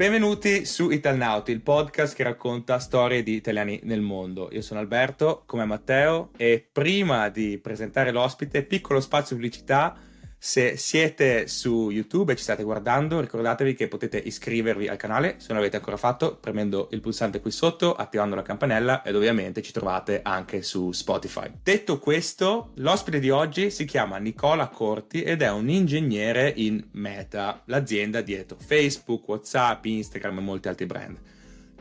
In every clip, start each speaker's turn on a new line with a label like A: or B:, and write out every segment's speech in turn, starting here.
A: Benvenuti su Italnauti, il podcast che racconta storie di italiani nel mondo. Io sono Alberto, come Matteo, e prima di presentare l'ospite, piccolo spazio pubblicità se siete su YouTube e ci state guardando, ricordatevi che potete iscrivervi al canale se non l'avete ancora fatto, premendo il pulsante qui sotto, attivando la campanella ed ovviamente ci trovate anche su Spotify. Detto questo, l'ospite di oggi si chiama Nicola Corti ed è un ingegnere in Meta, l'azienda dietro Facebook, WhatsApp, Instagram e molti altri brand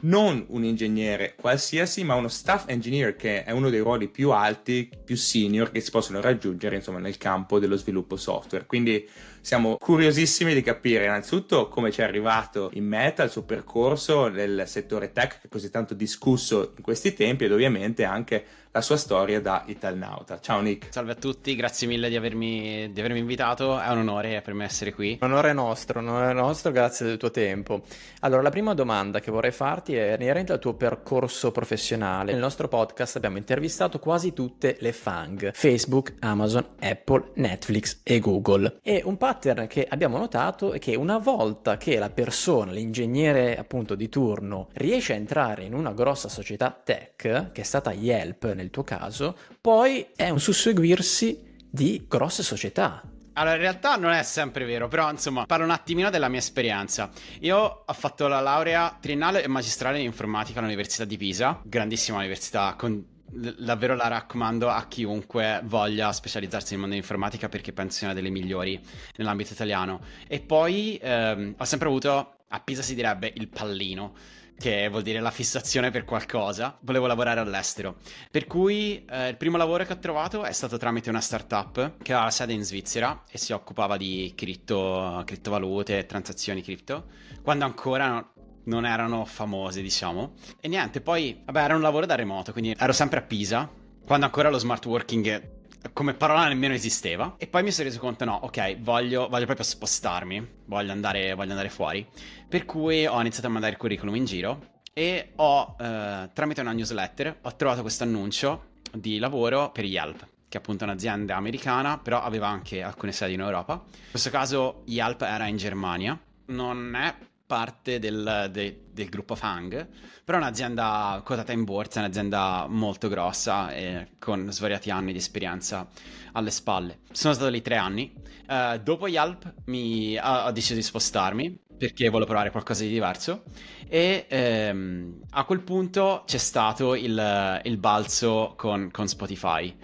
A: non un ingegnere qualsiasi, ma uno staff engineer che è uno dei ruoli più alti, più senior che si possono raggiungere insomma nel campo dello sviluppo software. Quindi siamo curiosissimi di capire innanzitutto come ci è arrivato in meta il suo percorso nel settore tech che è così tanto discusso in questi tempi ed ovviamente anche la sua storia da Italnauta. Ciao Nick.
B: Salve a tutti, grazie mille di avermi, di avermi invitato, è un onore per me essere qui.
C: Onore nostro, onore nostro, grazie del tuo tempo. Allora, la prima domanda che vorrei farti è inerente al tuo percorso professionale. Nel nostro podcast abbiamo intervistato quasi tutte le FANG, Facebook, Amazon, Apple, Netflix e Google. E un pattern che abbiamo notato è che una volta che la persona, l'ingegnere appunto di turno, riesce a entrare in una grossa società tech, che è stata Yelp nel tuo caso, poi è un susseguirsi di grosse società.
B: Allora, in realtà non è sempre vero, però insomma, parlo un attimino della mia esperienza. Io ho fatto la laurea triennale e magistrale in informatica all'Università di Pisa, grandissima università, con davvero la raccomando a chiunque voglia specializzarsi nel mondo dell'informatica perché penso sia una delle migliori nell'ambito italiano. E poi ehm, ho sempre avuto, a Pisa si direbbe, il pallino che vuol dire la fissazione per qualcosa, volevo lavorare all'estero. Per cui eh, il primo lavoro che ho trovato è stato tramite una startup che aveva sede in Svizzera e si occupava di cripto, criptovalute, transazioni cripto, quando ancora non erano famose, diciamo. E niente, poi, vabbè, era un lavoro da remoto, quindi ero sempre a Pisa, quando ancora lo smart working come parola nemmeno esisteva. E poi mi sono reso conto, no, ok, voglio, voglio proprio spostarmi, voglio andare, voglio andare, fuori. Per cui ho iniziato a mandare il curriculum in giro e ho, eh, tramite una newsletter, ho trovato questo annuncio di lavoro per Yelp che è appunto un'azienda americana, però aveva anche alcune sedi in Europa. In questo caso Yelp era in Germania. Non è parte del, de, del gruppo Fang, però è un'azienda quotata in borsa, un'azienda molto grossa e con svariati anni di esperienza alle spalle. Sono stato lì tre anni. Uh, dopo Yelp mi, ho, ho deciso di spostarmi perché volevo provare qualcosa di diverso e ehm, a quel punto c'è stato il, il balzo con, con Spotify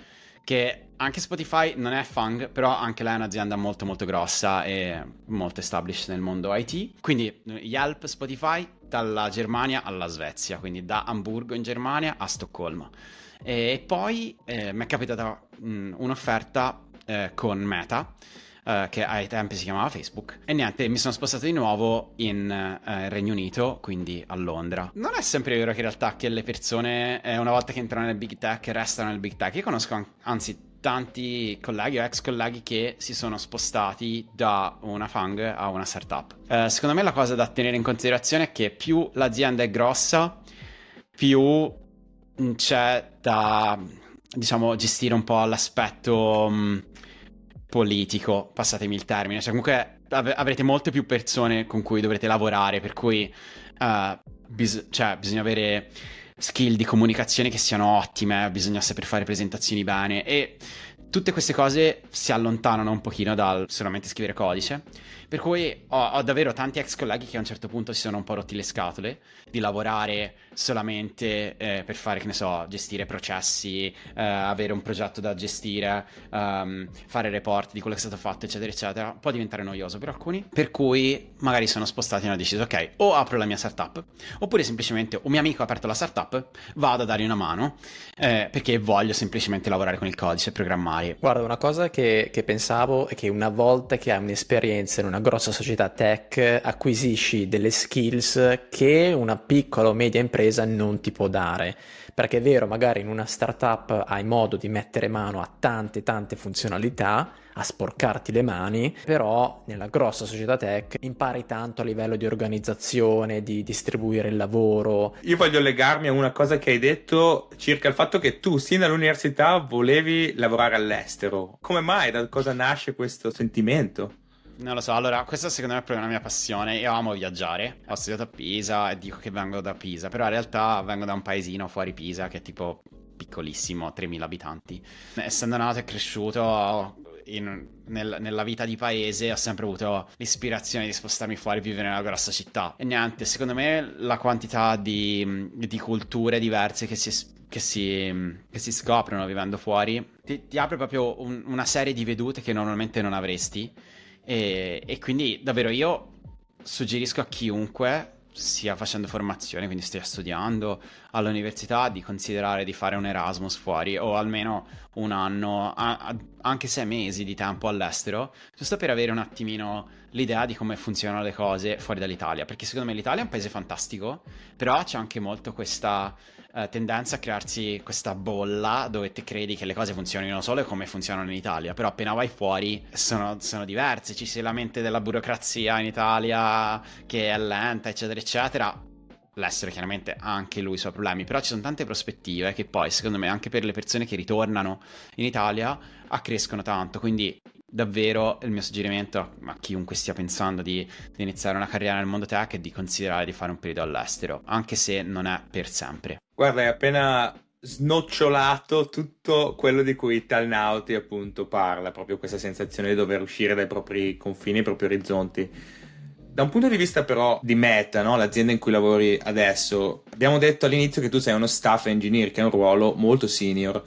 B: che anche Spotify non è Fang, però anche lei è un'azienda molto molto grossa e molto established nel mondo IT. Quindi Yelp, Spotify dalla Germania alla Svezia, quindi da Hamburgo in Germania a Stoccolma. E poi eh, mi è capitata mh, un'offerta eh, con Meta. Uh, che ai tempi si chiamava Facebook. E niente, mi sono spostato di nuovo in uh, Regno Unito, quindi a Londra. Non è sempre vero che in realtà che le persone, eh, una volta che entrano nel big tech, restano nel big tech. Io conosco, anzi, tanti colleghi o ex colleghi che si sono spostati da una fang a una startup. Eh, secondo me la cosa da tenere in considerazione è che più l'azienda è grossa, più c'è da diciamo gestire un po' l'aspetto mh, politico, passatemi il termine, cioè comunque av- avrete molte più persone con cui dovrete lavorare, per cui uh, bis- cioè, bisogna avere skill di comunicazione che siano ottime, bisogna saper fare presentazioni bene e tutte queste cose si allontanano un pochino dal solamente scrivere codice. Per cui ho, ho, davvero tanti ex colleghi che a un certo punto si sono un po' rotti le scatole di lavorare solamente eh, per fare, che ne so, gestire processi, eh, avere un progetto da gestire, um, fare report di quello che è stato fatto, eccetera, eccetera. Può diventare noioso per alcuni. Per cui magari sono spostati e hanno deciso, ok, o apro la mia startup, oppure semplicemente un mio amico ha aperto la startup, vado a dargli una mano eh, perché voglio semplicemente lavorare con il codice e programmare.
C: Guarda, una cosa che, che pensavo è che una volta che hai un'esperienza in una grossa società tech acquisisci delle skills che una piccola o media impresa non ti può dare. Perché è vero, magari in una startup hai modo di mettere mano a tante tante funzionalità, a sporcarti le mani, però nella grossa società tech impari tanto a livello di organizzazione, di distribuire il lavoro.
A: Io voglio legarmi a una cosa che hai detto circa il fatto che tu sin dall'università volevi lavorare all'estero. Come mai? Da cosa nasce questo sentimento?
B: Non lo so, allora, questa secondo me è proprio una mia passione. Io amo viaggiare. Ho studiato a Pisa e dico che vengo da Pisa, però in realtà vengo da un paesino fuori Pisa che è tipo piccolissimo, 3.000 abitanti. Essendo nato e cresciuto in, nel, nella vita di paese ho sempre avuto l'ispirazione di spostarmi fuori e vivere nella grossa città. E niente, secondo me la quantità di, di culture diverse che si, che, si, che si, scoprono vivendo fuori ti, ti apre proprio un, una serie di vedute che normalmente non avresti. E, e quindi davvero io suggerisco a chiunque stia facendo formazione, quindi stia studiando all'università, di considerare di fare un Erasmus fuori o almeno un anno, a, a, anche sei mesi di tempo all'estero, giusto per avere un attimino l'idea di come funzionano le cose fuori dall'Italia, perché secondo me l'Italia è un paese fantastico, però c'è anche molto questa eh, tendenza a crearsi questa bolla dove ti credi che le cose funzionino solo come funzionano in Italia, però appena vai fuori sono, sono diverse, ci si lamenta della burocrazia in Italia che è lenta, eccetera, eccetera. L'estero chiaramente ha anche lui i suoi problemi, però ci sono tante prospettive che poi, secondo me, anche per le persone che ritornano in Italia, accrescono tanto. Quindi davvero il mio suggerimento a chiunque stia pensando di, di, iniziare una carriera nel mondo tech è di considerare di fare un periodo all'estero, anche se non è per sempre.
A: Guarda, hai appena snocciolato tutto quello di cui Talnauti appunto parla, proprio questa sensazione di dover uscire dai propri confini, dai propri orizzonti. Da un punto di vista però di Meta, no? l'azienda in cui lavori adesso, abbiamo detto all'inizio che tu sei uno staff engineer, che è un ruolo molto senior.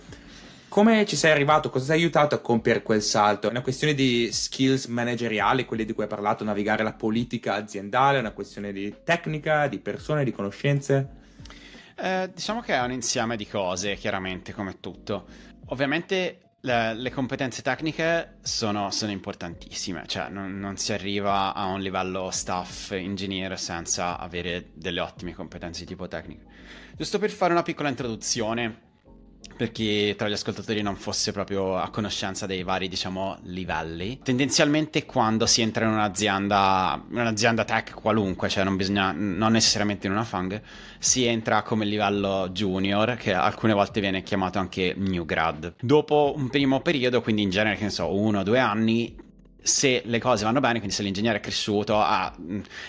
A: Come ci sei arrivato? Cosa ti ha aiutato a compiere quel salto? È una questione di skills manageriali, quelle di cui hai parlato, navigare la politica aziendale, è una questione di tecnica, di persone, di conoscenze?
B: Eh, diciamo che è un insieme di cose, chiaramente, come tutto. Ovviamente le, le competenze tecniche sono, sono importantissime, cioè non, non, si arriva a un livello staff engineer senza avere delle ottime competenze di tipo tecnico. Giusto per fare una piccola introduzione, per chi tra gli ascoltatori non fosse proprio a conoscenza dei vari, diciamo, livelli. Tendenzialmente quando si entra in un'azienda, un'azienda tech qualunque, cioè non bisogna, non necessariamente in una fang, si entra come livello junior, che alcune volte viene chiamato anche new grad. Dopo un primo periodo, quindi in genere, che ne so, uno o due anni, se le cose vanno bene, quindi se l'ingegnere è cresciuto, ha,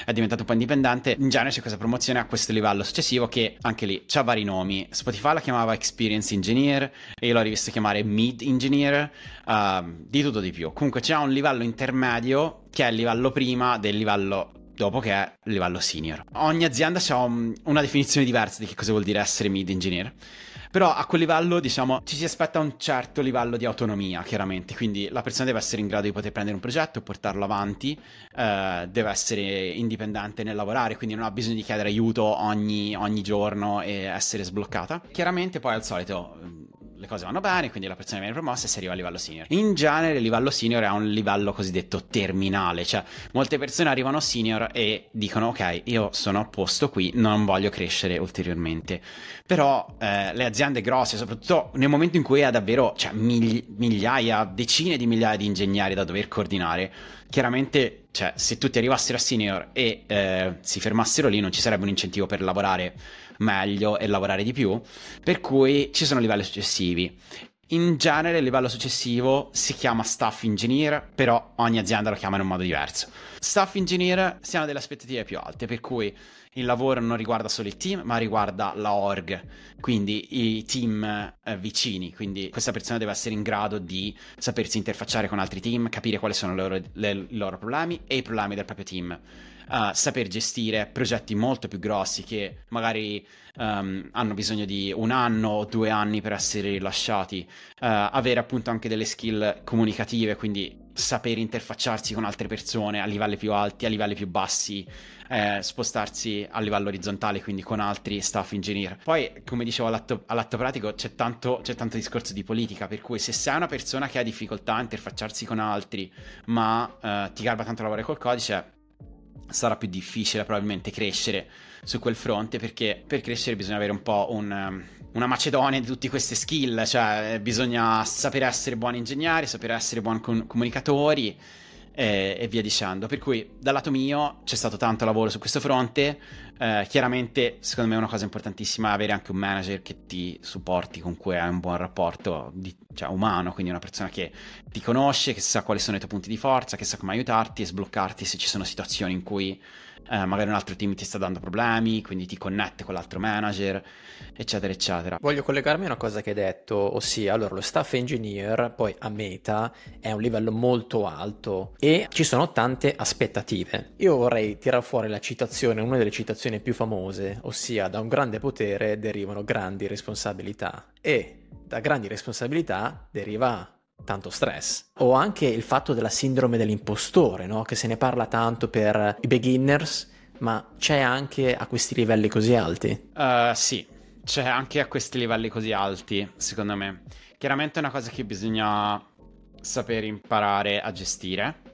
B: è diventato un po' indipendente, in genere c'è questa promozione a questo livello successivo che anche lì ha vari nomi. Spotify la chiamava Experience Engineer e io l'ho rivisto chiamare Mid Engineer, uh, di tutto di più. Comunque c'è un livello intermedio che è il livello prima del livello dopo che è il livello senior. Ogni azienda ha un, una definizione diversa di che cosa vuol dire essere mid engineer. Però a quel livello, diciamo, ci si aspetta un certo livello di autonomia, chiaramente. Quindi la persona deve essere in grado di poter prendere un progetto, portarlo avanti, eh, deve essere indipendente nel lavorare, quindi non ha bisogno di chiedere aiuto ogni, ogni giorno e essere sbloccata. Chiaramente poi al solito le cose vanno bene, quindi la persona viene promossa e si arriva a livello senior. In genere il livello senior è un livello cosiddetto terminale, cioè molte persone arrivano senior e dicono ok, io sono a posto qui, non voglio crescere ulteriormente. Però eh, le aziende grosse, soprattutto nel momento in cui ha davvero cioè, migli- migliaia, decine di migliaia di ingegneri da dover coordinare, chiaramente cioè, se tutti arrivassero a senior e eh, si fermassero lì non ci sarebbe un incentivo per lavorare meglio e lavorare di più, per cui ci sono livelli successivi. In genere il livello successivo si chiama staff engineer, però ogni azienda lo chiama in un modo diverso. Staff engineer si hanno delle aspettative più alte, per cui il lavoro non riguarda solo il team, ma riguarda la org, quindi i team eh, vicini. Quindi questa persona deve essere in grado di sapersi interfacciare con altri team, capire quali sono loro, le, i loro problemi e i problemi del proprio team uh, saper gestire progetti molto più grossi che magari um, hanno bisogno di un anno o due anni per essere rilasciati, uh, avere appunto anche delle skill comunicative, quindi saper interfacciarsi con altre persone a livelli più alti, a livelli più bassi, eh, spostarsi a livello orizzontale, quindi con altri staff engineer. Poi, come dicevo all'atto, all'atto pratico, c'è tanto, c'è tanto, discorso di politica, per cui se sei una persona che ha difficoltà a interfacciarsi con altri, ma eh, ti garba tanto lavorare col codice, sarà più difficile probabilmente crescere su quel fronte perché per crescere bisogna avere un po' un, um, una macedonia di tutte queste skill, cioè bisogna sapere essere buoni ingegneri, sapere essere buoni com- comunicatori e, via dicendo. Per cui dal lato mio c'è stato tanto lavoro su questo fronte. Eh, chiaramente, secondo me, una cosa importantissima è avere anche un manager che ti supporti, con cui hai un buon rapporto di, cioè, umano, quindi una persona che ti conosce, che sa quali sono i tuoi punti di forza, che sa come aiutarti e sbloccarti se ci sono situazioni in cui eh, magari un altro team ti sta dando problemi, quindi ti connette con l'altro manager, eccetera, eccetera.
C: Voglio collegarmi a una cosa che hai detto, ossia, allora lo staff engineer poi a Meta è un livello molto alto e ci sono tante aspettative. Io vorrei tirare fuori la citazione, una delle citazioni più famose, ossia da un grande potere derivano grandi responsabilità e da grandi responsabilità deriva tanto stress. O anche il fatto della sindrome dell'impostore, no? che se ne parla tanto per i beginners, ma c'è anche a questi livelli così alti?
B: Uh, sì, c'è anche a questi livelli così alti, secondo me. Chiaramente è una cosa che bisogna sapere imparare a gestire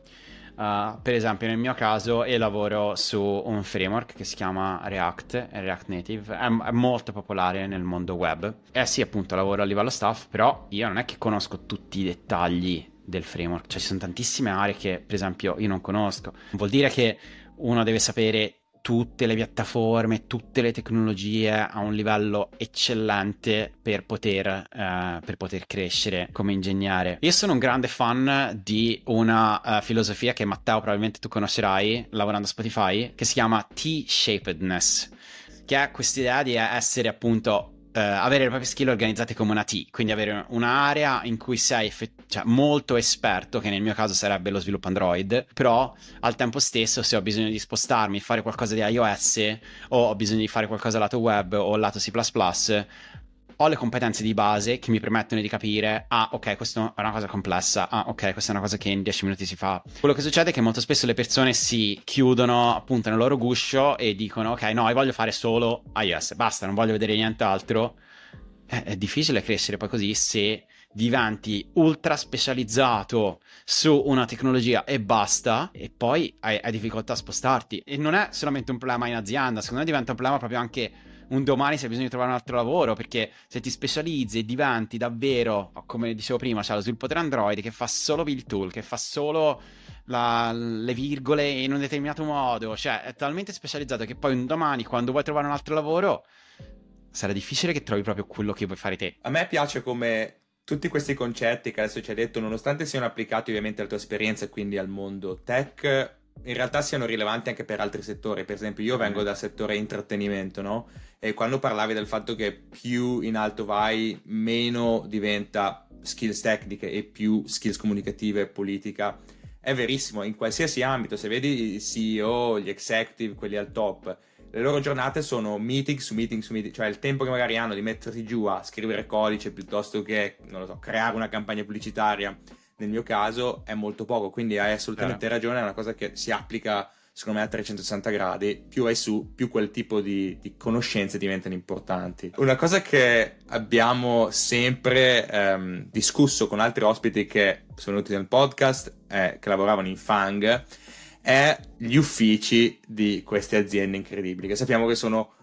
B: Uh, per esempio, nel mio caso, io lavoro su un framework che si chiama React, React Native, è, è, molto popolare nel mondo web. Eh sì, appunto, lavoro a livello staff, però io non è che conosco tutti i dettagli del framework, cioè ci sono tantissime aree che, per esempio, io non conosco. Vuol dire che uno deve sapere tutte le piattaforme, tutte le tecnologie a un livello eccellente per poter, uh, per poter crescere come ingegnere. Io sono un grande fan di una uh, filosofia che Matteo probabilmente tu conoscerai lavorando a Spotify, che si chiama T-shapedness, che è questa idea di essere appunto Uh, avere le proprie skill organizzate come una T, quindi avere un'area in cui sei effett- cioè, molto esperto, che nel mio caso sarebbe lo sviluppo Android, però al tempo stesso se ho bisogno di spostarmi, fare qualcosa di iOS o ho bisogno di fare qualcosa lato web o lato C++, ho le competenze di base che mi permettono di capire, ah ok, questa è una cosa complessa, ah ok, questa è una cosa che in 10 minuti si fa. Quello che succede è che molto spesso le persone si chiudono appunto nel loro guscio e dicono, ok, no, io voglio fare solo iOS, basta, non voglio vedere nient'altro. Eh, è difficile crescere poi così se diventi ultra specializzato su una tecnologia e basta, e poi hai, hai difficoltà a spostarti. E non è solamente un problema in azienda, secondo me diventa un problema proprio anche un domani se hai bisogno di trovare un altro lavoro, perché se ti specializzi e diventi davvero, come dicevo prima, c'è lo sviluppo Android che fa solo build tool, che fa solo la, le virgole in un determinato modo, cioè è talmente specializzato che poi un domani quando vuoi trovare un altro lavoro sarà difficile che trovi proprio quello che vuoi fare te.
A: A me piace come tutti questi concetti che adesso ci hai detto, nonostante siano applicati ovviamente alla tua esperienza e quindi al mondo tech, in realtà siano rilevanti anche per altri settori. Per esempio, io vengo dal settore intrattenimento, no? E quando parlavi del fatto che più in alto vai, meno diventa skills tecniche e più skills comunicative e politica. È verissimo, in qualsiasi ambito, se vedi i CEO, gli executive, quelli al top, le loro giornate sono meeting su meeting su meeting, cioè il tempo che magari hanno di mettersi giù a scrivere codice piuttosto che, non lo so, creare una campagna pubblicitaria nel mio caso è molto poco, quindi hai assolutamente certo. ragione, è una cosa che si applica secondo me a 360 gradi, più vai su, più quel tipo di, di conoscenze diventano importanti. Una cosa che abbiamo sempre ehm, discusso con altri ospiti che sono venuti nel podcast, eh, che lavoravano in Fang, è gli uffici di queste aziende incredibili, che sappiamo che sono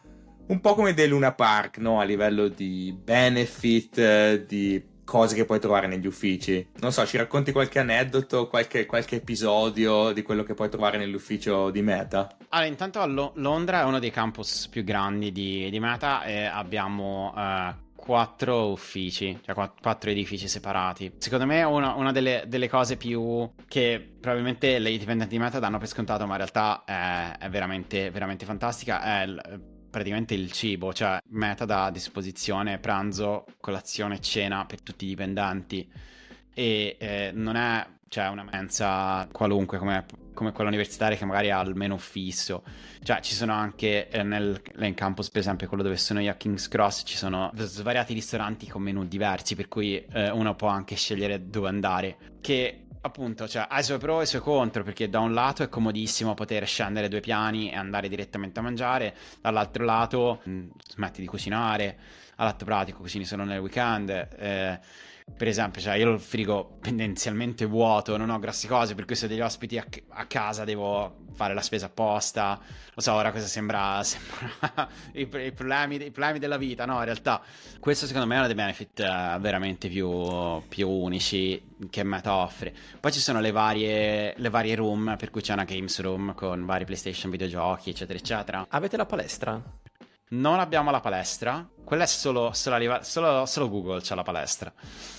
A: un po' come dei Luna Park, no? A livello di benefit, di cose che puoi trovare negli uffici. Non so, ci racconti qualche aneddoto, qualche, qualche episodio di quello che puoi trovare nell'ufficio di Meta?
B: Allora, intanto Lo- Londra è uno dei campus più grandi di, di Meta e abbiamo uh, quattro uffici, cioè quattro edifici separati. Secondo me una, una delle, delle, cose più che probabilmente le dipendenti di Meta danno per scontato, ma in realtà è, è veramente, veramente fantastica, è praticamente il cibo, cioè Meta dà a disposizione pranzo, colazione, cena per tutti i dipendenti e eh, non è cioè, una mensa qualunque come, come, quella universitaria che magari ha il menu fisso. Cioè ci sono anche eh, nel, nel, campus, per esempio quello dove sono io a King's Cross, ci sono svariati ristoranti con menu diversi per cui eh, uno può anche scegliere dove andare. Che appunto, cioè, ha i suoi pro e i suoi contro, perché da un lato è comodissimo poter scendere due piani e andare direttamente a mangiare, dall'altro lato mh, mm, smetti di cucinare, all'atto pratico cucini solo nel weekend. Eh, per esempio, cioè io ho il frigo tendenzialmente vuoto, non ho grosse cose, per ho degli ospiti a, a casa devo fare la spesa apposta. Lo so, ora cosa sembra, sembra i, i, problemi, i, problemi, della vita, no? In realtà, questo secondo me è uno dei benefit uh, veramente più, più, unici che Meta offre. Poi ci sono le varie, le varie room, per cui c'è una games room con vari PlayStation, videogiochi, eccetera, eccetera.
C: Avete la palestra?
B: Non abbiamo la palestra, quella è solo, solo, solo, solo Google c'ha la palestra.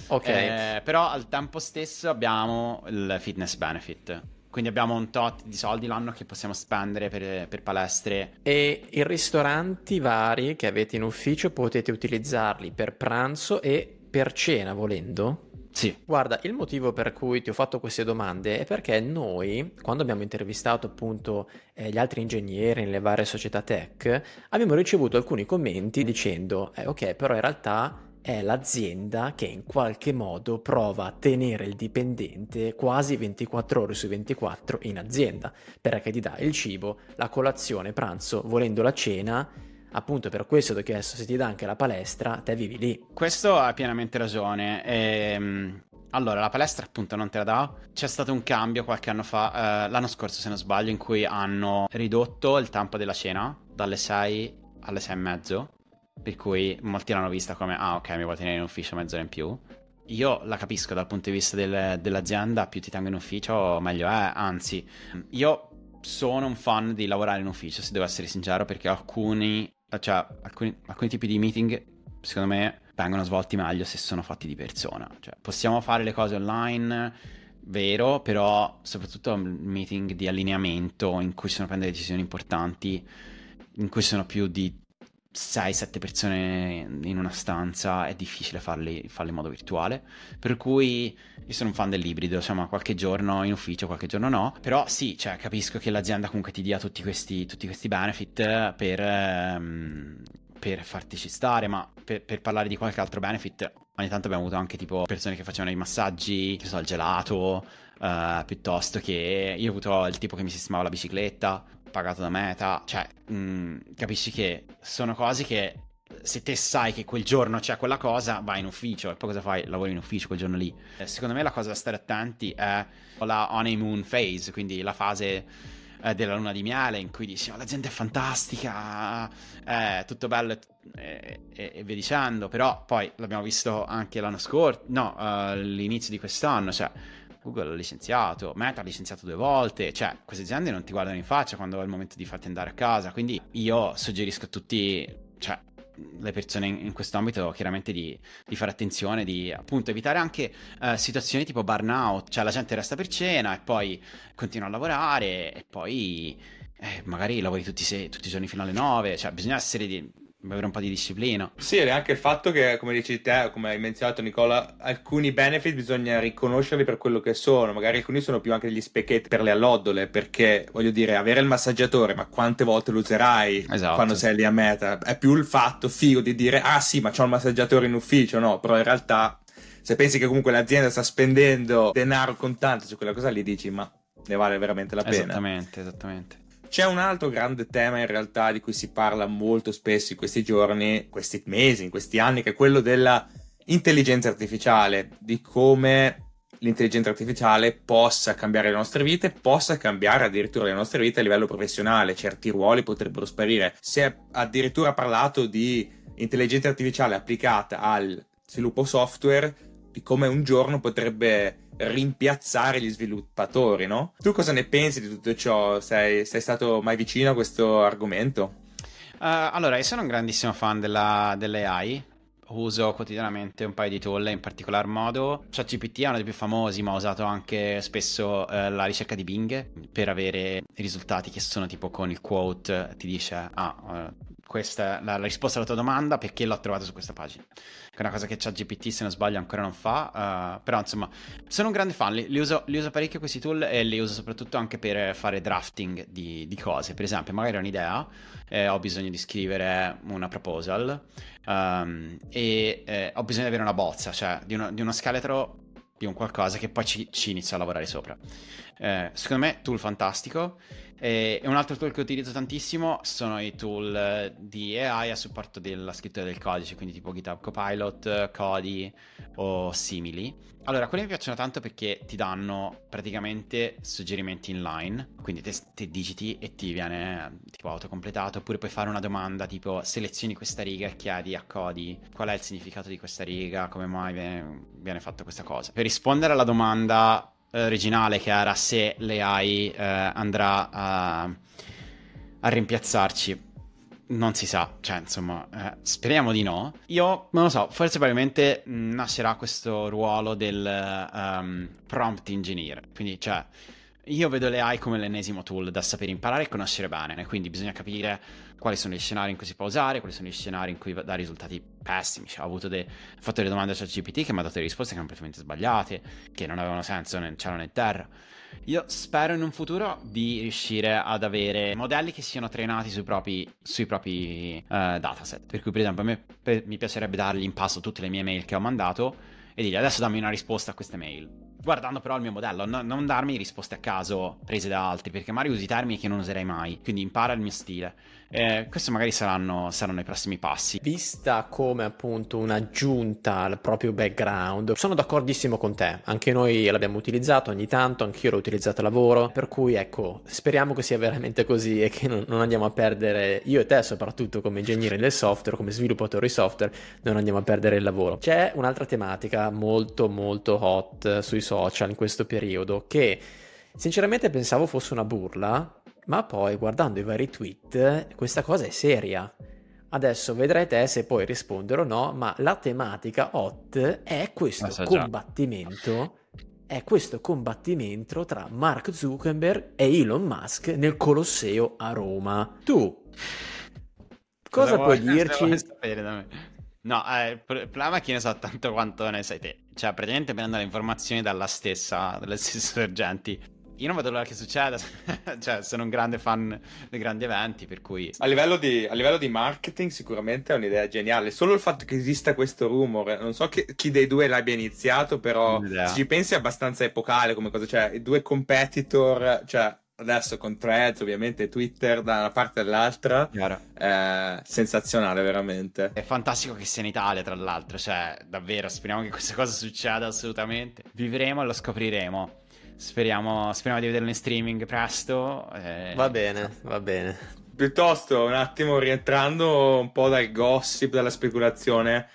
C: Ok.
B: Eh, però al tempo stesso abbiamo il fitness benefit. Quindi abbiamo un tot di soldi l'anno che possiamo spendere per, per, palestre.
C: E i ristoranti vari che avete in ufficio potete utilizzarli per pranzo e per cena volendo?
B: Sì.
C: Guarda, il motivo per cui ti ho fatto queste domande è perché noi, quando abbiamo intervistato appunto eh, gli altri ingegneri nelle varie società tech, abbiamo ricevuto alcuni commenti dicendo, eh, ok, però in realtà è l'azienda che in qualche modo prova a tenere il dipendente quasi 24 ore su 24 in azienda, perché ti dà il cibo, la colazione, pranzo, volendo la cena appunto per questo ti ho chiesto se ti dà anche la palestra, te vivi lì.
B: Questo ha pienamente ragione. Ehm, allora, la palestra appunto non te la dà. C'è stato un cambio qualche anno fa, eh, l'anno scorso se non sbaglio, in cui hanno ridotto il tempo della cena dalle 6 alle 6 e mezzo. Per cui molti l'hanno vista come, ah ok, mi vuoi tenere in ufficio mezz'ora in più. Io la capisco dal punto di vista del, dell'azienda, più ti tengo in ufficio meglio è, anzi, io sono un fan di lavorare in ufficio, se devo essere sincero, perché alcuni cioè, alcuni, alcuni tipi di meeting, secondo me, vengono svolti meglio se sono fatti di persona. Cioè, possiamo fare le cose online, vero, però soprattutto meeting di allineamento in cui sono prendere decisioni importanti, in cui sono più di 6-7 persone in una stanza è difficile farli, farli, in modo virtuale. Per cui io sono un fan dell'ibrido, insomma, qualche giorno in ufficio, qualche giorno no. Però sì, cioè, capisco che l'azienda comunque ti dia tutti questi, tutti questi benefit per, um, per farti ci stare, ma per, per, parlare di qualche altro benefit, ogni tanto abbiamo avuto anche tipo persone che facevano i massaggi, che so, il gelato, uh, piuttosto che io ho avuto il tipo che mi sistemava la bicicletta pagato da Meta, cioè, mh, mm, capisci che sono cose che se te sai che quel giorno c'è quella cosa, vai in ufficio e poi cosa fai? Lavori in ufficio quel giorno lì. Eh, secondo me la cosa da stare attenti è la honeymoon phase, quindi la fase eh, della luna di miele in cui dici oh, la gente è fantastica, è tutto bello e, e, e, via dicendo, però poi l'abbiamo visto anche l'anno scorso, no, uh, all'inizio di quest'anno, cioè Google ha licenziato, Meta ha licenziato due volte, cioè queste aziende non ti guardano in faccia quando è il momento di farti andare a casa, quindi io suggerisco a tutti, cioè le persone in, questo ambito chiaramente di, di, fare attenzione, di appunto evitare anche uh, situazioni tipo burnout, cioè la gente resta per cena e poi continua a lavorare e poi eh, magari lavori tutti, se, tutti, i giorni fino alle 9, cioè bisogna essere di, avere un po' di disciplina.
A: Sì, e anche il fatto che, come dici te, come hai menzionato Nicola, alcuni benefit bisogna riconoscerli per quello che sono. Magari alcuni sono più anche degli specchetti per le allodole, perché voglio dire, avere il massaggiatore, ma quante volte lo userai
B: esatto.
A: quando sei lì a meta? È più il fatto figo di dire, ah sì, ma c'ho il massaggiatore in ufficio, no? Però in realtà, se pensi che comunque l'azienda sta spendendo denaro contante su quella cosa lì, dici, ma ne vale veramente la pena.
B: Esattamente, esattamente.
A: C'è un altro grande tema in realtà di cui si parla molto spesso in questi giorni, questi mesi, in questi anni, che è quello della intelligenza artificiale, di come l'intelligenza artificiale possa cambiare le nostre vite, possa cambiare addirittura le nostre vite a livello professionale, certi ruoli potrebbero sparire. Si è addirittura parlato di intelligenza artificiale applicata al sviluppo software, di come un giorno potrebbe rimpiazzare gli sviluppatori, no? Tu cosa ne pensi di tutto ciò? Sei, sei stato mai vicino a questo argomento?
B: Uh, allora, io sono un grandissimo fan della, delle AI. Uso quotidianamente un paio di tool, in particolar modo ChatGPT è uno dei più famosi, ma ho usato anche spesso uh, la ricerca di Bing per avere risultati che sono tipo con il quote, ti dice, ah, uh, questa la, la, risposta alla tua domanda perché l'ho trovato su questa pagina. Che è una cosa che ChatGPT, se non sbaglio, ancora non fa. Uh, però, insomma, sono un grande fan. Li, li, uso, li, uso, parecchio questi tool e li uso soprattutto anche per fare drafting di, di cose. Per esempio, magari ho un'idea, eh, ho bisogno di scrivere una proposal um, e eh, ho bisogno di avere una bozza, cioè di uno, di uno scheletro di un qualcosa che poi ci, ci inizio a lavorare sopra. Eh, secondo me, tool fantastico. E un altro tool che utilizzo tantissimo sono i tool eh, di AI a supporto della scrittura del codice, quindi tipo GitHub Copilot, Kodi o simili. Allora, quelli mi piacciono tanto perché ti danno praticamente suggerimenti inline, quindi te, te digiti e ti viene tipo autocompletato, oppure puoi fare una domanda tipo selezioni questa riga e chiedi a Kodi qual è il significato di questa riga, come mai viene, viene fatta questa cosa. Per rispondere alla domanda originale che era se l'AI eh, andrà a, a, rimpiazzarci. Non si sa, cioè insomma, eh, speriamo di no. Io non lo so, forse probabilmente nascerà questo ruolo del um, prompt engineer. Quindi, cioè, io vedo le AI come l'ennesimo tool da sapere imparare e conoscere bene, quindi bisogna capire quali sono gli scenari in cui si può usare, quali sono gli scenari in cui dà risultati pessimi. Cioè, ho de... fatto delle domande a ChatGPT che mi ha dato delle risposte completamente sbagliate, che non avevano senso in cielo né in terra. Io spero in un futuro di riuscire ad avere modelli che siano trainati sui propri, sui propri uh, dataset. Per cui, per esempio, a me per, mi piacerebbe dargli in passo tutte le mie mail che ho mandato e dirgli adesso dammi una risposta a queste mail guardando però il mio modello, no, non darmi risposte a caso prese da altri, perché magari usi termini che non userei mai, quindi impara il mio stile. Eh, questi magari saranno, saranno, i prossimi passi.
C: Vista come appunto un'aggiunta al proprio background, sono d'accordissimo con te. Anche noi l'abbiamo utilizzato ogni tanto, anch'io l'ho utilizzato a lavoro. Per cui ecco, speriamo che sia veramente così e che non, non andiamo a perdere, io e te soprattutto come ingegneri del software, come sviluppatori software, non andiamo a perdere il lavoro. C'è un'altra tematica molto molto hot sui social in questo periodo che sinceramente pensavo fosse una burla ma poi guardando i vari tweet, questa cosa è seria. Adesso vedrai te se puoi rispondere o no, ma la tematica hot è questo so combattimento. È questo combattimento tra Mark Zuckerberg e Elon Musk nel Colosseo a Roma. Tu cosa puoi dirci?
B: No, eh, il problema è che ne so tanto quanto ne sai te. Cioè, praticamente prendo le informazioni dalla stessa, dalle stesse sorgenti. Io non vedo l'ora che succeda, cioè sono un grande fan dei grandi eventi, per cui...
A: A livello, di, a livello, di, marketing sicuramente è un'idea geniale, solo il fatto che esista questo rumore, non so che, chi dei due l'abbia iniziato, però se ci pensi è abbastanza epocale come cosa, cioè i due competitor, cioè adesso con threads ovviamente Twitter da una parte e dall'altra è sensazionale veramente.
B: È fantastico che sia in Italia tra l'altro cioè davvero speriamo che questa cosa succeda assolutamente. Vivremo e lo scopriremo. Speriamo, speriamo di vederlo in streaming presto.
C: Eh, va bene, va bene.
A: Piuttosto, un attimo rientrando un po' dal gossip, dalla speculazione,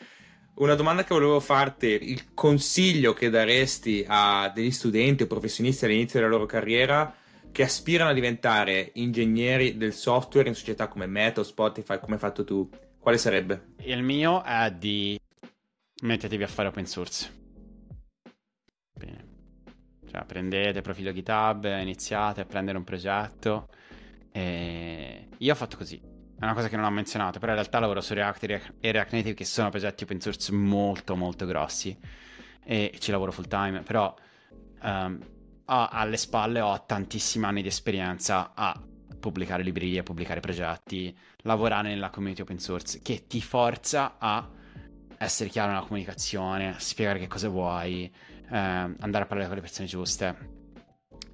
A: una domanda che volevo farti, il consiglio che daresti a degli studenti o professionisti all'inizio della loro carriera che aspirano a diventare ingegneri del software in società come Meta o Spotify, come hai fatto tu, quale sarebbe?
B: Il mio è di mettetevi a fare open source. Bene. Cioè, prendete profilo GitHub, iniziate a prendere un progetto. E io ho fatto così. È una cosa che non ho menzionato, però in realtà lavoro su React e React Native che sono progetti open source molto molto grossi e ci lavoro full time, però um, ho, alle spalle ho tantissimi anni di esperienza a pubblicare librerie, pubblicare progetti, lavorare nella community open source che ti forza a essere chiaro nella comunicazione, spiegare che cosa vuoi, eh, andare a parlare con le persone giuste.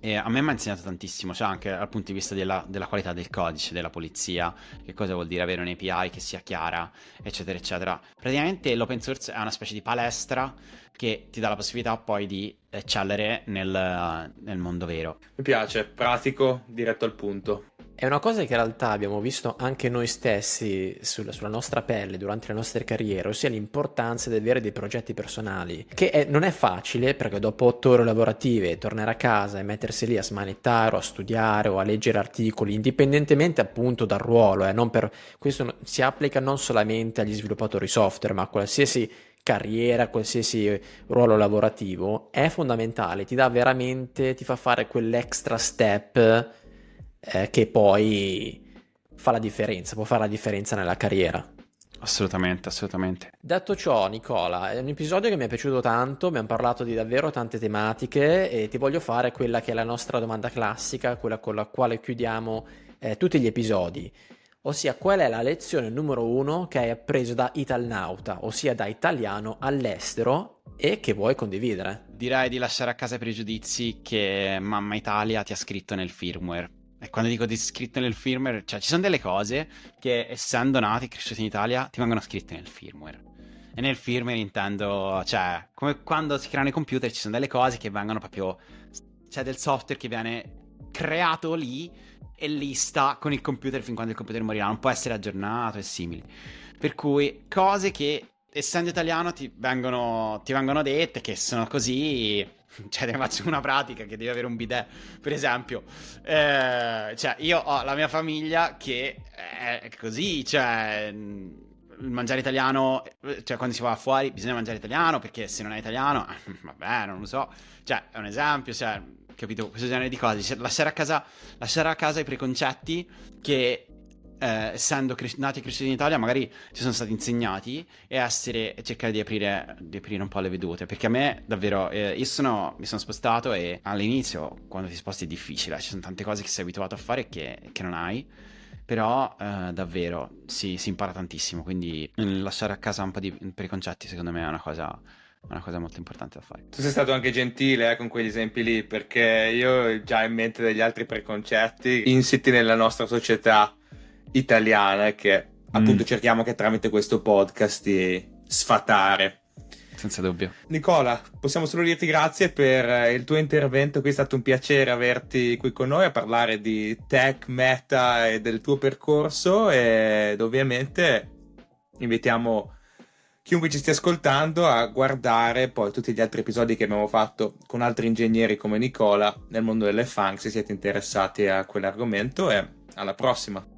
B: E a me mi ha insegnato tantissimo, cioè anche dal punto di vista della, della, qualità del codice, della polizia, che cosa vuol dire avere un'API che sia chiara, eccetera, eccetera. Praticamente l'open source è una specie di palestra che ti dà la possibilità poi di eccellere nel, nel mondo vero.
A: Mi piace, pratico, diretto al punto.
C: È una cosa che in realtà abbiamo visto anche noi stessi sulla, sulla, nostra pelle durante le nostre carriere, ossia l'importanza di avere dei progetti personali, che è, non è facile perché dopo otto ore lavorative tornare a casa e mettersi lì a smanettare o a studiare o a leggere articoli, indipendentemente appunto dal ruolo, eh, per, questo si applica non solamente agli sviluppatori software, ma a qualsiasi carriera, qualsiasi ruolo lavorativo, è fondamentale, ti dà veramente, ti fa fare quell'extra step eh, che poi fa la differenza, può fare la differenza nella carriera.
B: Assolutamente, assolutamente.
C: Detto ciò, Nicola, è un episodio che mi è piaciuto tanto, abbiamo parlato di davvero tante tematiche e ti voglio fare quella che è la nostra domanda classica, quella con la quale chiudiamo eh, tutti gli episodi, ossia qual è la lezione numero uno che hai appreso da Italnauta, ossia da italiano all'estero e che vuoi condividere.
B: direi di lasciare a casa i pregiudizi che Mamma Italia ti ha scritto nel firmware. E quando dico di scritto nel firmware, cioè ci sono delle cose che essendo nati e cresciuti in Italia ti vengono scritte nel firmware. E nel firmware intendo, cioè, come quando si creano i computer ci sono delle cose che vengono proprio... C'è del software che viene creato lì e lì sta con il computer fin quando il computer morirà, non può essere aggiornato e simili. Per cui cose che essendo italiano ti vengono, ti vengono dette che sono così cioè ne faccio una pratica che devi avere un bidet per esempio. Eh, cioè io ho la mia famiglia che è così cioè il mangiare italiano cioè quando si va fuori bisogna mangiare italiano perché se non è italiano vabbè non lo so. Cioè è un esempio cioè capito questo genere di cose. Lasciare a casa lasciare a casa i preconcetti che eh, essendo cres- nati e cresciuti in Italia, magari ci sono stati insegnati e essere, cercare di aprire, di aprire un po' le vedute. Perché a me, davvero, eh, io sono, mi sono spostato e all'inizio, quando ti sposti, è difficile. Ci sono tante cose che sei abituato a fare che, che non hai. Però eh, davvero sì, si impara tantissimo. Quindi lasciare a casa un po' di preconcetti, secondo me, è una cosa una cosa molto importante da fare.
A: Tu sei stato anche gentile eh, con quegli esempi lì, perché io ho già in mente degli altri preconcetti insiti nella nostra società italiana che appunto mm. cerchiamo che tramite questo podcast di sfatare.
B: Senza dubbio.
A: Nicola, possiamo solo dirti grazie per il tuo intervento, qui è stato un piacere averti qui con noi a parlare di tech, meta e del tuo percorso ed ovviamente invitiamo chiunque ci stia ascoltando a guardare poi tutti gli altri episodi che abbiamo fatto con altri ingegneri come Nicola nel mondo delle funk se siete interessati a quell'argomento e alla prossima.